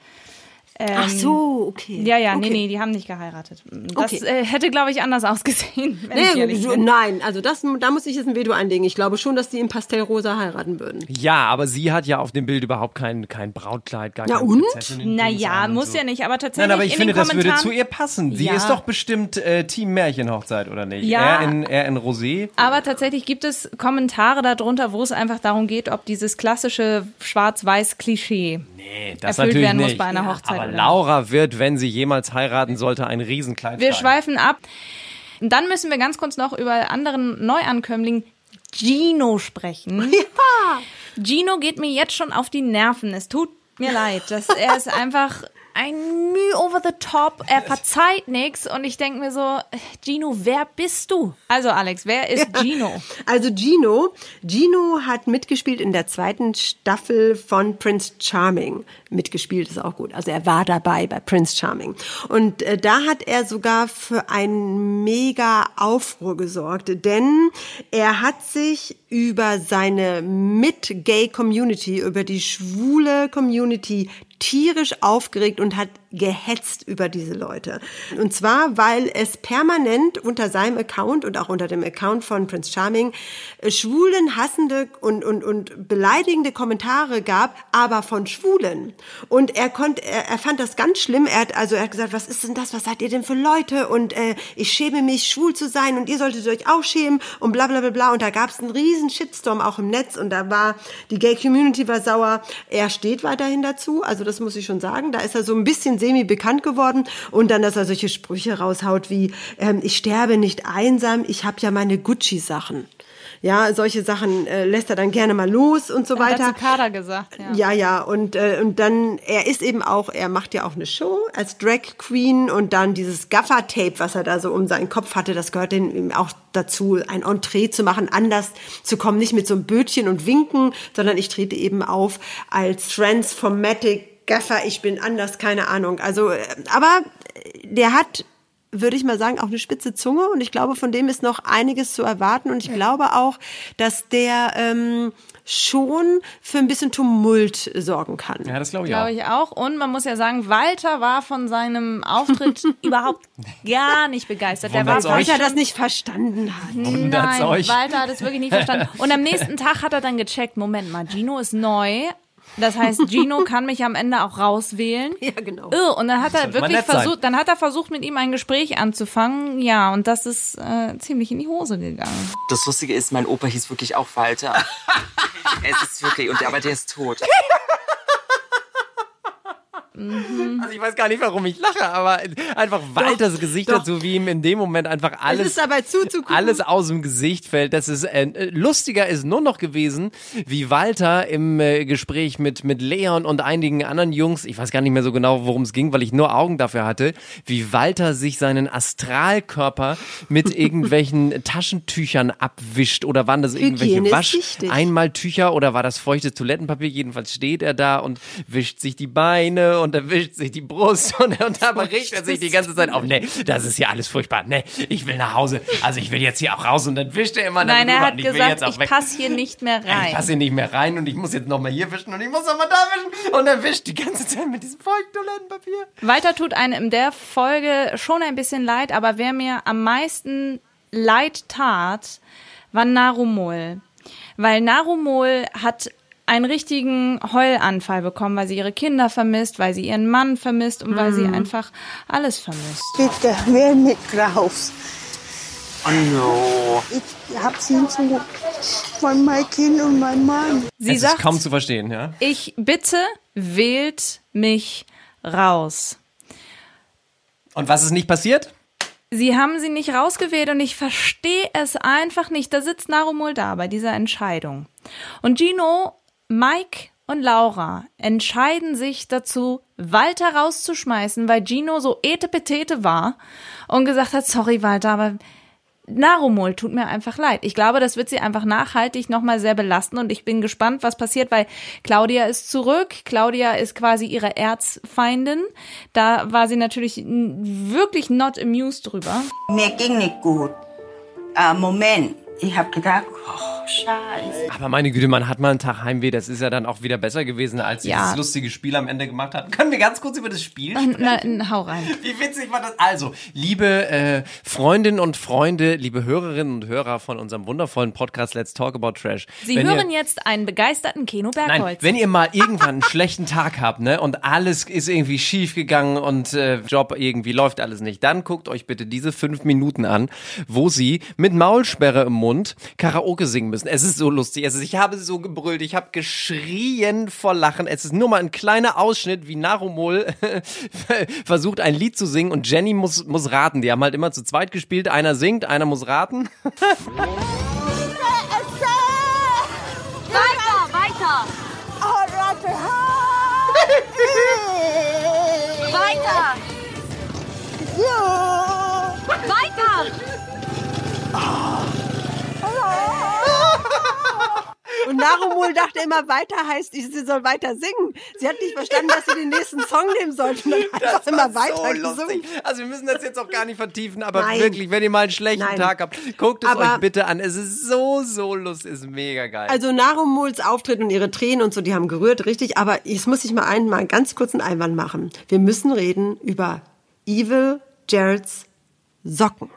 Ähm, Ach so, okay. Ja, ja, nee, Okay. nee, die haben nicht geheiratet. Das Okay. äh, hätte, glaube ich, anders ausgesehen. Nee, so- bin. nein, also das, da muss ich jetzt ein Veto einlegen. Ich glaube schon, dass die in Pastellrosa heiraten würden. Ja, aber sie hat ja auf dem Bild überhaupt kein, kein Brautkleid, gar Na keine und? Naja, muss so. ja nicht, aber tatsächlich Nein, aber ich in finde, das würde zu ihr passen. Sie Ja. ist doch bestimmt äh, Team Märchenhochzeit, oder nicht? Ja. Er in, er in Rosé. Aber tatsächlich gibt es Kommentare darunter, wo es einfach darum geht, ob dieses klassische Schwarz-Weiß-Klischee Nee, das erfüllt natürlich werden muss nicht. bei einer Hochzeit. Aber nicht. Laura wird, wenn sie jemals heiraten sollte, ein Riesenkleid Wir schweifen ab. Und dann müssen wir ganz kurz noch über anderen Neuankömmling Gino sprechen. Ja. Gino geht mir jetzt schon auf die Nerven. Es tut mir leid. Das, er ist einfach ein Mühe over the top. Er verzeiht nichts und ich denke mir so, Gino, wer bist du? Also Alex, wer ist Gino? Also Gino, Gino hat mitgespielt in der zweiten Staffel von Prince Charming. Mitgespielt ist auch gut. Also er war dabei bei Prince Charming. Und äh, da hat er sogar für einen mega Aufruhr gesorgt, denn er hat sich über seine Mit-Gay-Community, über die schwule Community tierisch aufgeregt und hat gehetzt über diese Leute. Und zwar, weil es permanent unter seinem Account und auch unter dem Account von Prince Charming äh, schwulen, hassende und, und, und beleidigende Kommentare gab, aber von Schwulen. Und er konnte, er, er fand das ganz schlimm. Er hat also er hat gesagt, was ist denn das? Was seid ihr denn für Leute? Und äh, ich schäme mich, schwul zu sein und ihr solltet euch auch schämen und bla bla bla bla. Und da gab es einen riesen Shitstorm auch im Netz und da war die Gay Community war sauer. Er steht weiterhin dazu, also das muss ich schon sagen. Da ist er so ein bisschen semi bekannt geworden und dann, dass er solche Sprüche raushaut wie ähm, ich sterbe nicht einsam, ich habe ja meine Gucci Sachen. Ja, solche Sachen äh, lässt er dann gerne mal los und so Hat er weiter. zu Kader gesagt, ja. Ja, ja, und, äh, und dann, er ist eben auch, er macht ja auch eine Show als Drag Queen und dann dieses Gaffer-Tape, was er da so um seinen Kopf hatte, das gehört ihm auch dazu, ein Entree zu machen, anders zu kommen, nicht mit so einem Bötchen und Winken, sondern ich trete eben auf als Transformatic Gaffer, ich bin anders, keine Ahnung. Also, äh, aber der hat würde ich mal sagen, auch eine spitze Zunge und ich glaube, von dem ist noch einiges zu erwarten und ich glaube auch, dass der ähm, schon für ein bisschen Tumult sorgen kann. Ja, das glaube ich Glaube ich auch. Und man muss ja sagen, Walter war von seinem Auftritt überhaupt gar nicht begeistert. Der war? Walter das nicht verstanden hat. Wundert's Nein, euch? Walter hat es wirklich nicht verstanden. Und am nächsten Tag hat er dann gecheckt, Moment mal, Gino ist neu. Das heißt, Gino kann mich am Ende auch rauswählen. Ja, genau. Oh, und dann hat er wirklich sein. versucht, dann hat er versucht, mit ihm ein Gespräch anzufangen. Ja, und das ist äh, ziemlich in die Hose gegangen. Das Lustige ist, mein Opa hieß wirklich auch Walter. es ist wirklich, und aber der ist tot. Also ich weiß gar nicht, warum ich lache, aber einfach Walters Gesicht doch. dazu, wie ihm in dem Moment einfach Es alles, dabei zuzugucken. alles aus dem Gesicht fällt. Das ist äh, lustiger ist nur noch gewesen, wie Walter im äh, Gespräch mit mit Leon und einigen anderen Jungs, ich weiß gar nicht mehr so genau, worum es ging, weil ich nur Augen dafür hatte, wie Walter sich seinen Astralkörper mit irgendwelchen Taschentüchern abwischt oder waren das irgendwelche Wasch wichtig. Einmaltücher oder war das feuchtes Toilettenpapier? Jedenfalls steht er da und wischt sich die Beine und er wischt sich die Brust und, und da berichtet er sich die ganze Zeit auf. Nee, das ist ja alles furchtbar. Nee, ich will nach Hause. Also ich will jetzt hier auch raus und dann wischt er immer Nein, er hat ich gesagt, ich passe hier nicht mehr Ich rein. passe hier nicht mehr rein und ich muss jetzt nochmal hier wischen und ich muss nochmal da wischen und er wischt die ganze Zeit mit diesem feuchten Toilettenpapier. Walter tut einem in der Folge schon ein bisschen leid, aber wer mir am meisten leid tat, war Narumol. Weil Narumol hat einen richtigen Heulanfall bekommen, weil sie ihre Kinder vermisst, weil sie ihren Mann vermisst und weil sie Mhm. einfach alles vermisst. Bitte, wer mit raus? Oh no. Ich hab sie so von meinem Kind und meinem Mann. Sie es sagt, ist kaum zu verstehen, ja? ich bitte wählt mich raus. Und was ist nicht passiert? Sie haben sie nicht rausgewählt und ich verstehe es einfach nicht. Da sitzt Narumul da bei dieser Entscheidung. Und Gino, Mike und Laura entscheiden sich dazu, Walter rauszuschmeißen, weil Gino so etepetete war und gesagt hat, sorry Walter, aber Narumul tut mir einfach leid. Ich glaube, das wird sie einfach nachhaltig nochmal sehr belasten und ich bin gespannt, was passiert, weil Claudia ist zurück. Claudia ist quasi ihre Erzfeindin. Da war sie natürlich wirklich not amused drüber. Mir ging nicht gut. Äh, Moment, ich hab gedacht, oh, scheiße. Aber meine Güte, man hat mal einen Tag Heimweh. Das ist ja dann auch wieder besser gewesen, als sie Ja. dieses lustige Spiel am Ende gemacht hatten. Können wir ganz kurz über das Spiel sprechen? Na, na, hau rein. Wie witzig war das? Also, liebe äh, Freundinnen und Freunde, liebe Hörerinnen und Hörer von unserem wundervollen Podcast Let's Talk About Trash. Sie wenn hören ihr, jetzt einen begeisterten Keno Nein, Bergholz. wenn ihr mal irgendwann einen schlechten Tag habt, ne, und alles ist irgendwie schief gegangen und äh, Job irgendwie läuft alles nicht, dann guckt euch bitte diese fünf Minuten an, wo sie mit Maulsperre im Mund Karaoke singen müssen. Es ist so lustig. Es ist, ich habe so gebrüllt, ich habe geschrien vor Lachen. Es ist nur mal ein kleiner Ausschnitt, wie Narumol versucht ein Lied zu singen und Jenny muss, muss raten. Die haben halt immer zu zweit gespielt. Einer singt, einer muss raten. Weiter, weiter. Weiter. Weiter. Und Narumul dachte immer, weiter heißt, sie soll weiter singen. Sie hat nicht verstanden, dass sie den nächsten Song nehmen sollte. Und dann einfach immer weiter so gesungen. Also wir müssen das jetzt auch gar nicht vertiefen, aber Nein. wirklich, wenn ihr mal einen schlechten Nein. Tag habt, guckt es Aber- euch bitte an. Es ist so, so lustig, ist mega geil. Also Narumuls Auftritt und ihre Tränen und so, die haben gerührt, richtig. Aber jetzt muss ich mal einen mal ganz kurz einen Einwand machen. Wir müssen reden über Evil Jareds Socken.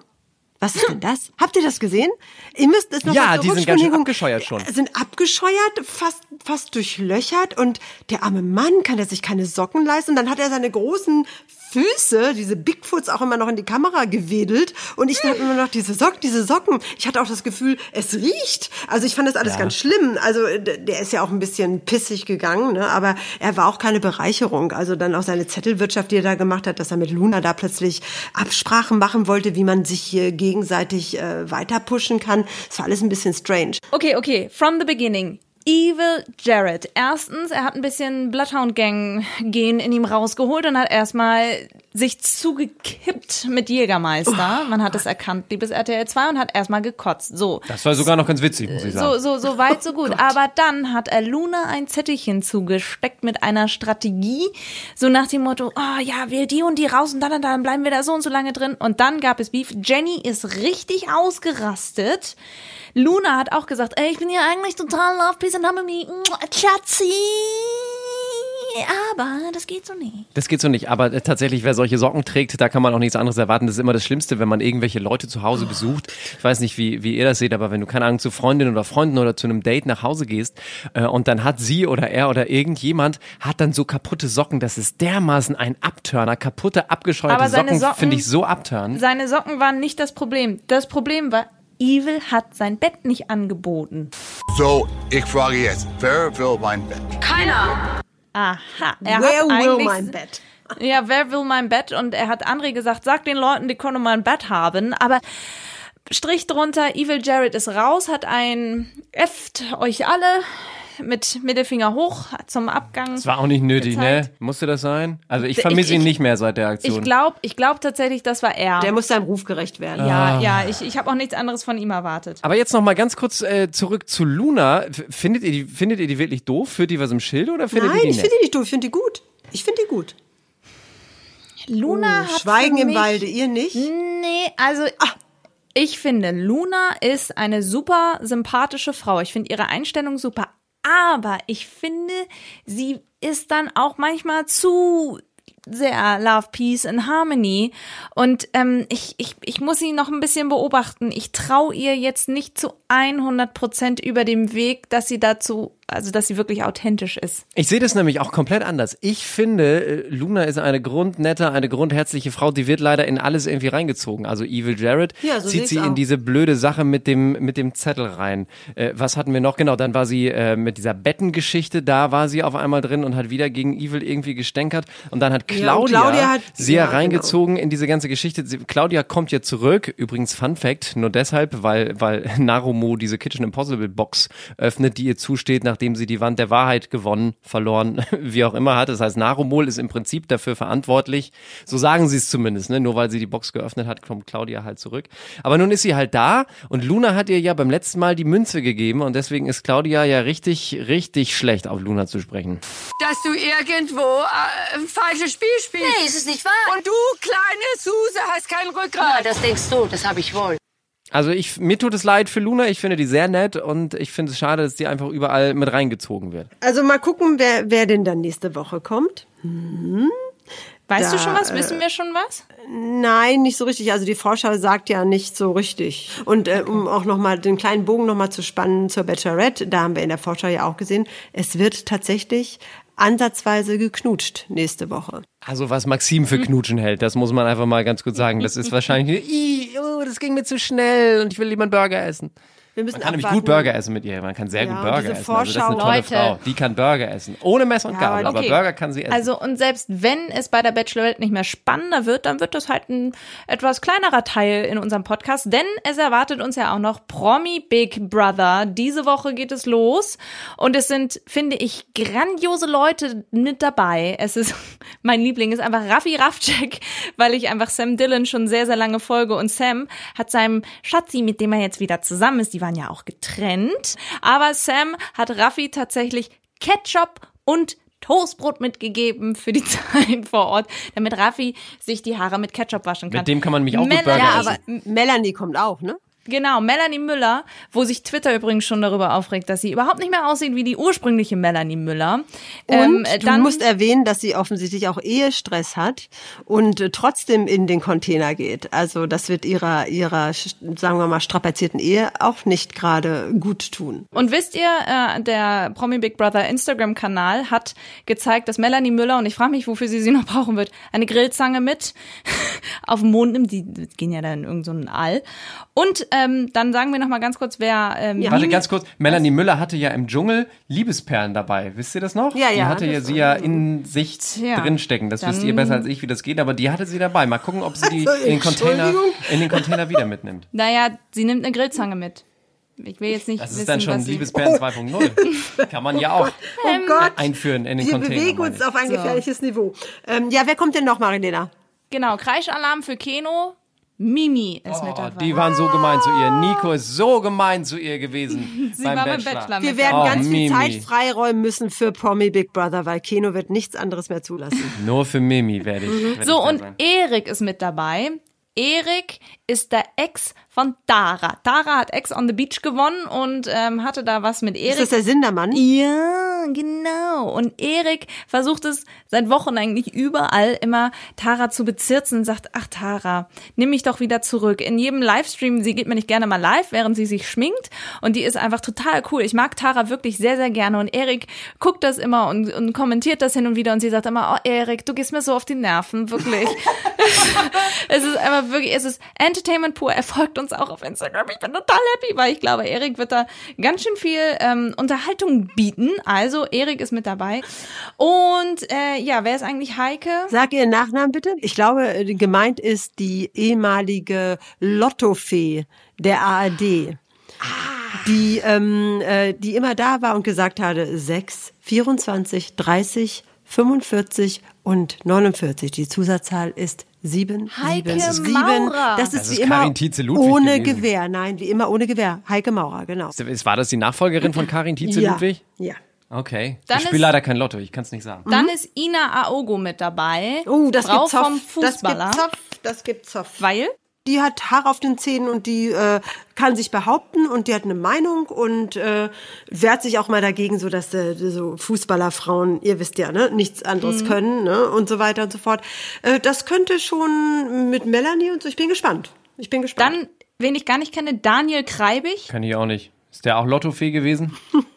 Was ist denn das? Habt ihr das gesehen? Ihr müsst es noch ja, die sind ganz schön abgescheuert schon. sind abgescheuert, fast, fast durchlöchert und der arme Mann kann er sich keine Socken leisten und dann hat er seine großen Füße, diese Bigfoots auch immer noch in die Kamera gewedelt und ich habe immer noch diese Socken, diese Socken. Ich hatte auch das Gefühl, es riecht. Also ich fand das alles Ja. ganz schlimm. Also d- der ist ja auch ein bisschen pissig gegangen, ne? aber er war auch keine Bereicherung. Also dann auch seine Zettelwirtschaft, die er da gemacht hat, dass er mit Luna da plötzlich Absprachen machen wollte, wie man sich hier gegenseitig äh, weiter pushen kann. Das war alles ein bisschen strange. Okay, okay, from the beginning. Evil Jared. Erstens, er hat ein bisschen Bloodhound-Gang-Gen in ihm rausgeholt und hat erstmal sich zugekippt mit Jägermeister. Man hat es erkannt, liebes RTL 2, und hat erstmal gekotzt. So. Das war sogar noch ganz witzig, muss ich So, sagen. so, so weit, so gut. Aber dann hat er Luna ein Zettelchen zugesteckt mit einer Strategie, so nach dem Motto, oh ja, wähl die und die raus und dann, und dann bleiben wir da so und so lange drin. Und dann gab es Beef. Jenny ist richtig ausgerastet. Luna hat auch gesagt, ey, ich bin ja eigentlich total love, peace and harmony, Schatzi. Aber das geht so nicht. Das geht so nicht, aber äh, tatsächlich, wer solche Socken trägt, da kann man auch nichts anderes erwarten. Das ist immer das Schlimmste, wenn man irgendwelche Leute zu Hause besucht. Ich weiß nicht, wie, wie ihr das seht, aber wenn du, keine Ahnung, zu Freundinnen oder Freunden oder zu einem Date nach Hause gehst äh, und dann hat sie oder er oder irgendjemand hat dann so kaputte Socken, das ist dermaßen ein Abturner. Kaputte, abgescheuerte Aber seine Socken, Socken- finde ich so abturnen. Seine Socken waren nicht das Problem. Das Problem war, Evil hat sein Bett nicht angeboten. So, ich frage jetzt, wer will mein Bett? Keiner. Aha. Er Where hat will mein Bett? Ja, wer will mein Bett? Und er hat André gesagt, sag den Leuten, die können mein Bett haben. Aber Strich drunter, Evil Jared ist raus, hat ein Efft euch alle mit Mittelfinger hoch zum Abgang. Das war auch nicht nötig, gezeigt. ne? Musste das sein? Also ich Ich- vermisse ihn ich- nicht mehr seit der Aktion. Ich glaube ich glaub tatsächlich, das war er. Der muss seinem Ruf gerecht werden. ja, Ah. ja, ich, ich habe auch nichts anderes von ihm erwartet. Aber jetzt noch mal ganz kurz äh, zurück zu Luna. Findet ihr, die, findet ihr die wirklich doof? Führt die was im Schild oder findet Nein, ihr die ich finde die nicht doof, ich finde die gut. Ich finde die gut. Luna Oh, hat Schweigen für im Walde, ihr nicht? Nee, also ich finde, Luna ist eine super sympathische Frau. Ich finde ihre Einstellung super. Aber ich finde, sie ist dann auch manchmal zu sehr Love, Peace and Harmony. Und ähm, ich, ich, ich muss sie noch ein bisschen beobachten. Ich traue ihr jetzt nicht zu 100 Prozent über dem Weg, dass sie dazu, also dass sie wirklich authentisch ist. Ich sehe das nämlich auch komplett anders. Ich finde, äh, Luna ist eine grundnette, eine grundherzliche Frau, die wird leider in alles irgendwie reingezogen. Also Evil Jared Ja, so zieht sie auch. in diese blöde Sache mit dem, mit dem Zettel rein. Äh, was hatten wir noch? Genau, dann war sie äh, mit dieser Bettengeschichte, da war sie auf einmal drin und hat wieder gegen Evil irgendwie gestänkert. Und dann hat Ja, und Claudia, Claudia hat- sehr ja, genau. reingezogen in diese ganze Geschichte. Sie, Claudia kommt jetzt zurück. Übrigens Fun Fact, nur deshalb, weil, weil Narumo diese Kitchen Impossible Box öffnet, die ihr zusteht, nachdem sie die Wand der Wahrheit gewonnen, verloren, wie auch immer hat. Das heißt, Narumol ist im Prinzip dafür verantwortlich. So sagen sie es zumindest, ne? Nur weil sie die Box geöffnet hat, kommt Claudia halt zurück. Aber nun ist sie halt da und Luna hat ihr ja beim letzten Mal die Münze gegeben und deswegen ist Claudia ja richtig, richtig schlecht auf Luna zu sprechen. Dass du irgendwo äh, ein falsches Spiel spielst. Nee, ist es nicht wahr? Und du, kleine Suse, hast kein Ja, Rückgrat. das denkst du, das habe ich wohl. Also ich, mir tut es leid für Luna, ich finde die sehr nett und ich finde es schade, dass die einfach überall mit reingezogen wird. Also mal gucken, wer, wer denn dann nächste Woche kommt. Hm. Weißt du Da, schon was? äh, Wissen wir schon was? Nein, nicht so richtig. Also die Vorschau sagt ja nicht so richtig. Und äh, um auch noch mal den kleinen Bogen noch mal zu spannen zur Bachelorette, da haben wir in der Vorschau ja auch gesehen, es wird tatsächlich ansatzweise geknutscht nächste Woche. Also was Maxim für Knutschen hält, das muss man einfach mal ganz kurz sagen. Das ist wahrscheinlich, "Ih, oh, das ging mir zu schnell und ich will lieber einen Burger essen. Wir müssen Man kann nämlich abwarten. gut Burger essen mit ihr. Man kann sehr Ja, gut Burger essen. Also das ist eine tolle Leute. Frau. Die kann Burger essen. Ohne Messer und Ja, Gabel. Aber okay. Burger kann sie essen. Also und selbst wenn es bei der Bachelorette nicht mehr spannender wird, dann wird das halt ein etwas kleinerer Teil in unserem Podcast, denn es erwartet uns ja auch noch Promi Big Brother. Diese Woche geht es los und es sind, finde ich, grandiose Leute mit dabei. Es ist, mein Liebling ist einfach Raffi Raffcheck, weil ich einfach Sam Dillon schon sehr, sehr lange folge und Sam hat seinem Schatzi, mit dem er jetzt wieder zusammen ist, die waren ja auch getrennt, aber Sam hat Raffi tatsächlich Ketchup und Toastbrot mitgegeben für die Zeit vor Ort, damit Raffi sich die Haare mit Ketchup waschen kann. mit dem kann man mich auch gut Melanie- Burger Ja, essen. aber Melanie kommt auch, ne? Genau, Melanie Müller, wo sich Twitter übrigens schon darüber aufregt, dass sie überhaupt nicht mehr aussieht wie die ursprüngliche Melanie Müller. Und Ähm, du musst erwähnen, dass sie offensichtlich auch Ehestress hat und trotzdem in den Container geht. Also das wird ihrer, ihrer, sagen wir mal, strapazierten Ehe auch nicht gerade gut tun. Und wisst ihr, äh, der Promi Big Brother Instagram-Kanal hat gezeigt, dass Melanie Müller, und ich frage mich, wofür sie sie noch brauchen wird, eine Grillzange mit auf dem Mond nimmt. Die gehen ja dann in irgendeinen so All. Und ähm, dann sagen wir noch mal ganz kurz, wer ähm, Warte Mimi- ganz kurz, Melanie Müller hatte ja im Dschungel Liebesperlen dabei. Wisst ihr das noch? Ja, Die ja, hatte ja sie ja in sich Tja, drinstecken. Das wisst ihr besser als ich, wie das geht, aber die hatte sie dabei. Mal gucken, ob sie die Also, in den Container, in den Container wieder mitnimmt. Naja, sie nimmt eine Grillzange mit. Ich will jetzt nicht Das wissen, ist dann schon. Liebesperlen 2.0. Kann man ja auch Oh Gott, einführen in den wir Container. bewegen meine uns auf ein So. gefährliches Niveau. Ähm, ja, wer kommt denn noch, Marilena? Genau, Kreischalarm für Keno. Mimi ist mit Oh, dabei. die waren so gemein zu ihr. Nico ist so gemein zu ihr gewesen Sie beim war beim Bachelor. Bachelor Wir mit werden Oh, ganz viel Mimi. Zeit freiräumen müssen für Promi Big Brother, weil Keno wird nichts anderes mehr zulassen. Nur für Mimi werde ich. werde So, ich und sein. Erik ist mit dabei. Erik ist der Ex von Tara. Tara hat Ex on the Beach gewonnen und ähm, hatte da was mit Erik. Ist das der Sindermann? Ja, genau. Und Erik versucht es seit Wochen eigentlich überall immer Tara zu bezirzen und sagt, ach Tara, nimm mich doch wieder zurück. In jedem Livestream, sie geht mir nicht gerne mal live, während sie sich schminkt und die ist einfach total cool. Ich mag Tara wirklich sehr, sehr gerne und Erik guckt das immer und, und kommentiert das hin und wieder und sie sagt immer, oh Erik, du gehst mir so auf die Nerven, wirklich. es ist einfach wirklich, es ist Entertainment pur. Er folgt uns auch auf Instagram. Ich bin total happy, weil ich glaube, Erik wird da ganz schön viel ähm, Unterhaltung bieten. Also, Erik ist mit dabei. Und äh, ja, wer ist eigentlich Heike? Sag ihren Nachnamen bitte. Ich glaube, äh, gemeint ist die ehemalige Lottofee der ARD. Die, ähm, äh, die immer da war und gesagt hatte, 6, 24, 30, 45 und 49. Die Zusatzzahl ist 7, Heike 7, 7. Maurer. Das ist Das wie ist immer Karin Tietze-Ludwig ohne gewesen. Gewehr. Nein, wie immer ohne Gewehr. Heike Maurer, genau. War das die Nachfolgerin von Karin Ja, Tietze-Ludwig? ja. Okay. Dann ich spiele leider kein Lotto, ich kann es nicht sagen. Dann ist Ina Aogo mit dabei. Oh, das Frau gibt Zoff. vom Fußballer. Das gibt Zoff. Das gibt Zoff. Weil? Die hat Haare auf den Zähnen und die äh, kann sich behaupten und die hat eine Meinung und äh, wehrt sich auch mal dagegen, so dass äh, so Fußballerfrauen, ihr wisst ja, ne, nichts anderes Mhm. können, ne, und so weiter und so fort. Äh, das könnte schon mit Melanie und so. Ich bin gespannt. Ich bin gespannt. Dann, wen ich gar nicht kenne, Daniel Kreibig. Kann ich auch nicht. Ist der auch Lottofee gewesen?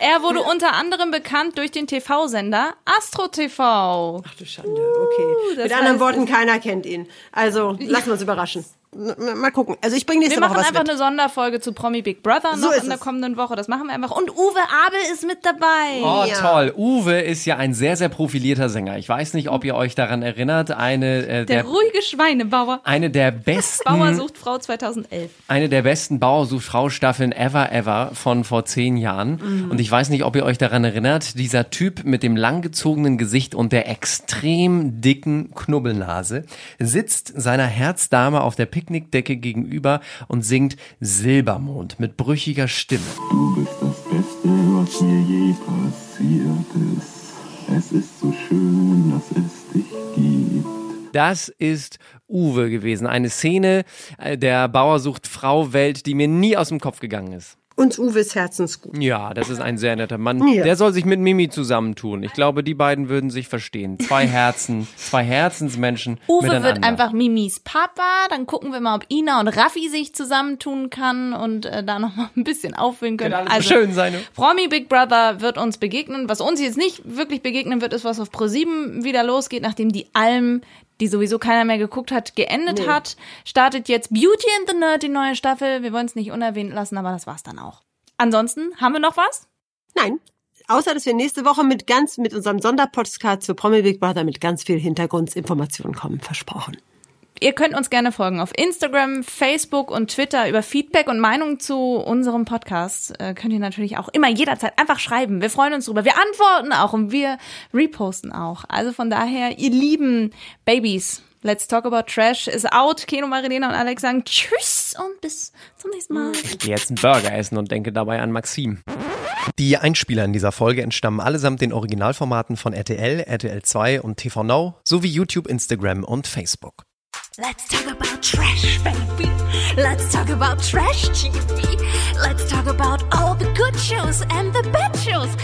Er wurde unter anderem bekannt durch den TV-Sender Astro TV. Ach du Schande, okay. das Mit anderen heißt, Worten, keiner kennt ihn. Also lassen wir uns überraschen. Mal gucken. Also ich bringe nächste Wir Woche machen was einfach mit. eine Sonderfolge zu Promi Big Brother So noch ist in der es. kommenden Woche. Das machen wir einfach. Und Uwe Abel ist mit dabei. Oh, toll. Uwe ist ja ein sehr, sehr profilierter Sänger. Ich weiß nicht, ob ihr euch daran erinnert. Eine äh, Der, der, ruhige Schweinebauer. eine der besten Bauer sucht Frau 2011. eine der besten Bauer sucht Frau Staffeln ever ever von vor zehn Jahren. Mhm. Und ich weiß nicht, ob ihr euch daran erinnert, dieser Typ mit dem langgezogenen Gesicht und der extrem dicken Knubbelnase sitzt seiner Herzdame auf der Picknickdecke gegenüber und singt Silbermond mit brüchiger Stimme. Du bist das Beste, was mir je passiert ist. Es ist so schön, dass es dich gibt. Das ist Uwe gewesen. Eine Szene äh, der Bauersucht Frau Welt, die mir nie aus dem Kopf gegangen ist. Uns Uwes Herzensgut. Ja, das ist ein sehr netter Mann. Ja. Der soll sich mit Mimi zusammentun. Ich glaube, die beiden würden sich verstehen. Zwei Herzen, zwei Herzensmenschen Uwe miteinander. wird einfach Mimis Papa. Dann gucken wir mal, ob Ina und Raffi sich zusammentun kann und äh, da noch mal ein bisschen auffüllen können. Wird alles so schön sein, ne? Promi Big Brother wird uns begegnen. Was uns jetzt nicht wirklich begegnen wird, ist, was auf ProSieben wieder losgeht, nachdem die Alm die sowieso keiner mehr geguckt hat, geendet Nee. hat, startet jetzt Beauty and the Nerd, die neue Staffel. Wir wollen es nicht unerwähnt lassen, aber das war's dann auch. Ansonsten, haben wir noch was? Nein. Außer, dass wir nächste Woche mit ganz, mit unserem Sonderpodcast zu Promi Big Brother mit ganz viel Hintergrundinformationen kommen. Versprochen. Ihr könnt uns gerne folgen auf Instagram, Facebook und Twitter über Feedback und Meinung zu unserem Podcast. Äh, könnt ihr natürlich auch immer jederzeit einfach schreiben. Wir freuen uns drüber. Wir antworten auch und wir reposten auch. Also von daher, ihr lieben Babys, Let's Talk About Trash ist out. Keno, Marilena und Alex sagen Tschüss und bis zum nächsten Mal. Ich gehe jetzt einen Burger essen und denke dabei an Maxim. Die Einspieler in dieser Folge entstammen allesamt den Originalformaten von RTL, RTL 2 und TV Now sowie YouTube, Instagram und Facebook. Let's talk about trash, baby. Let's talk about trash TV. Let's talk about all the good shows and the bad shows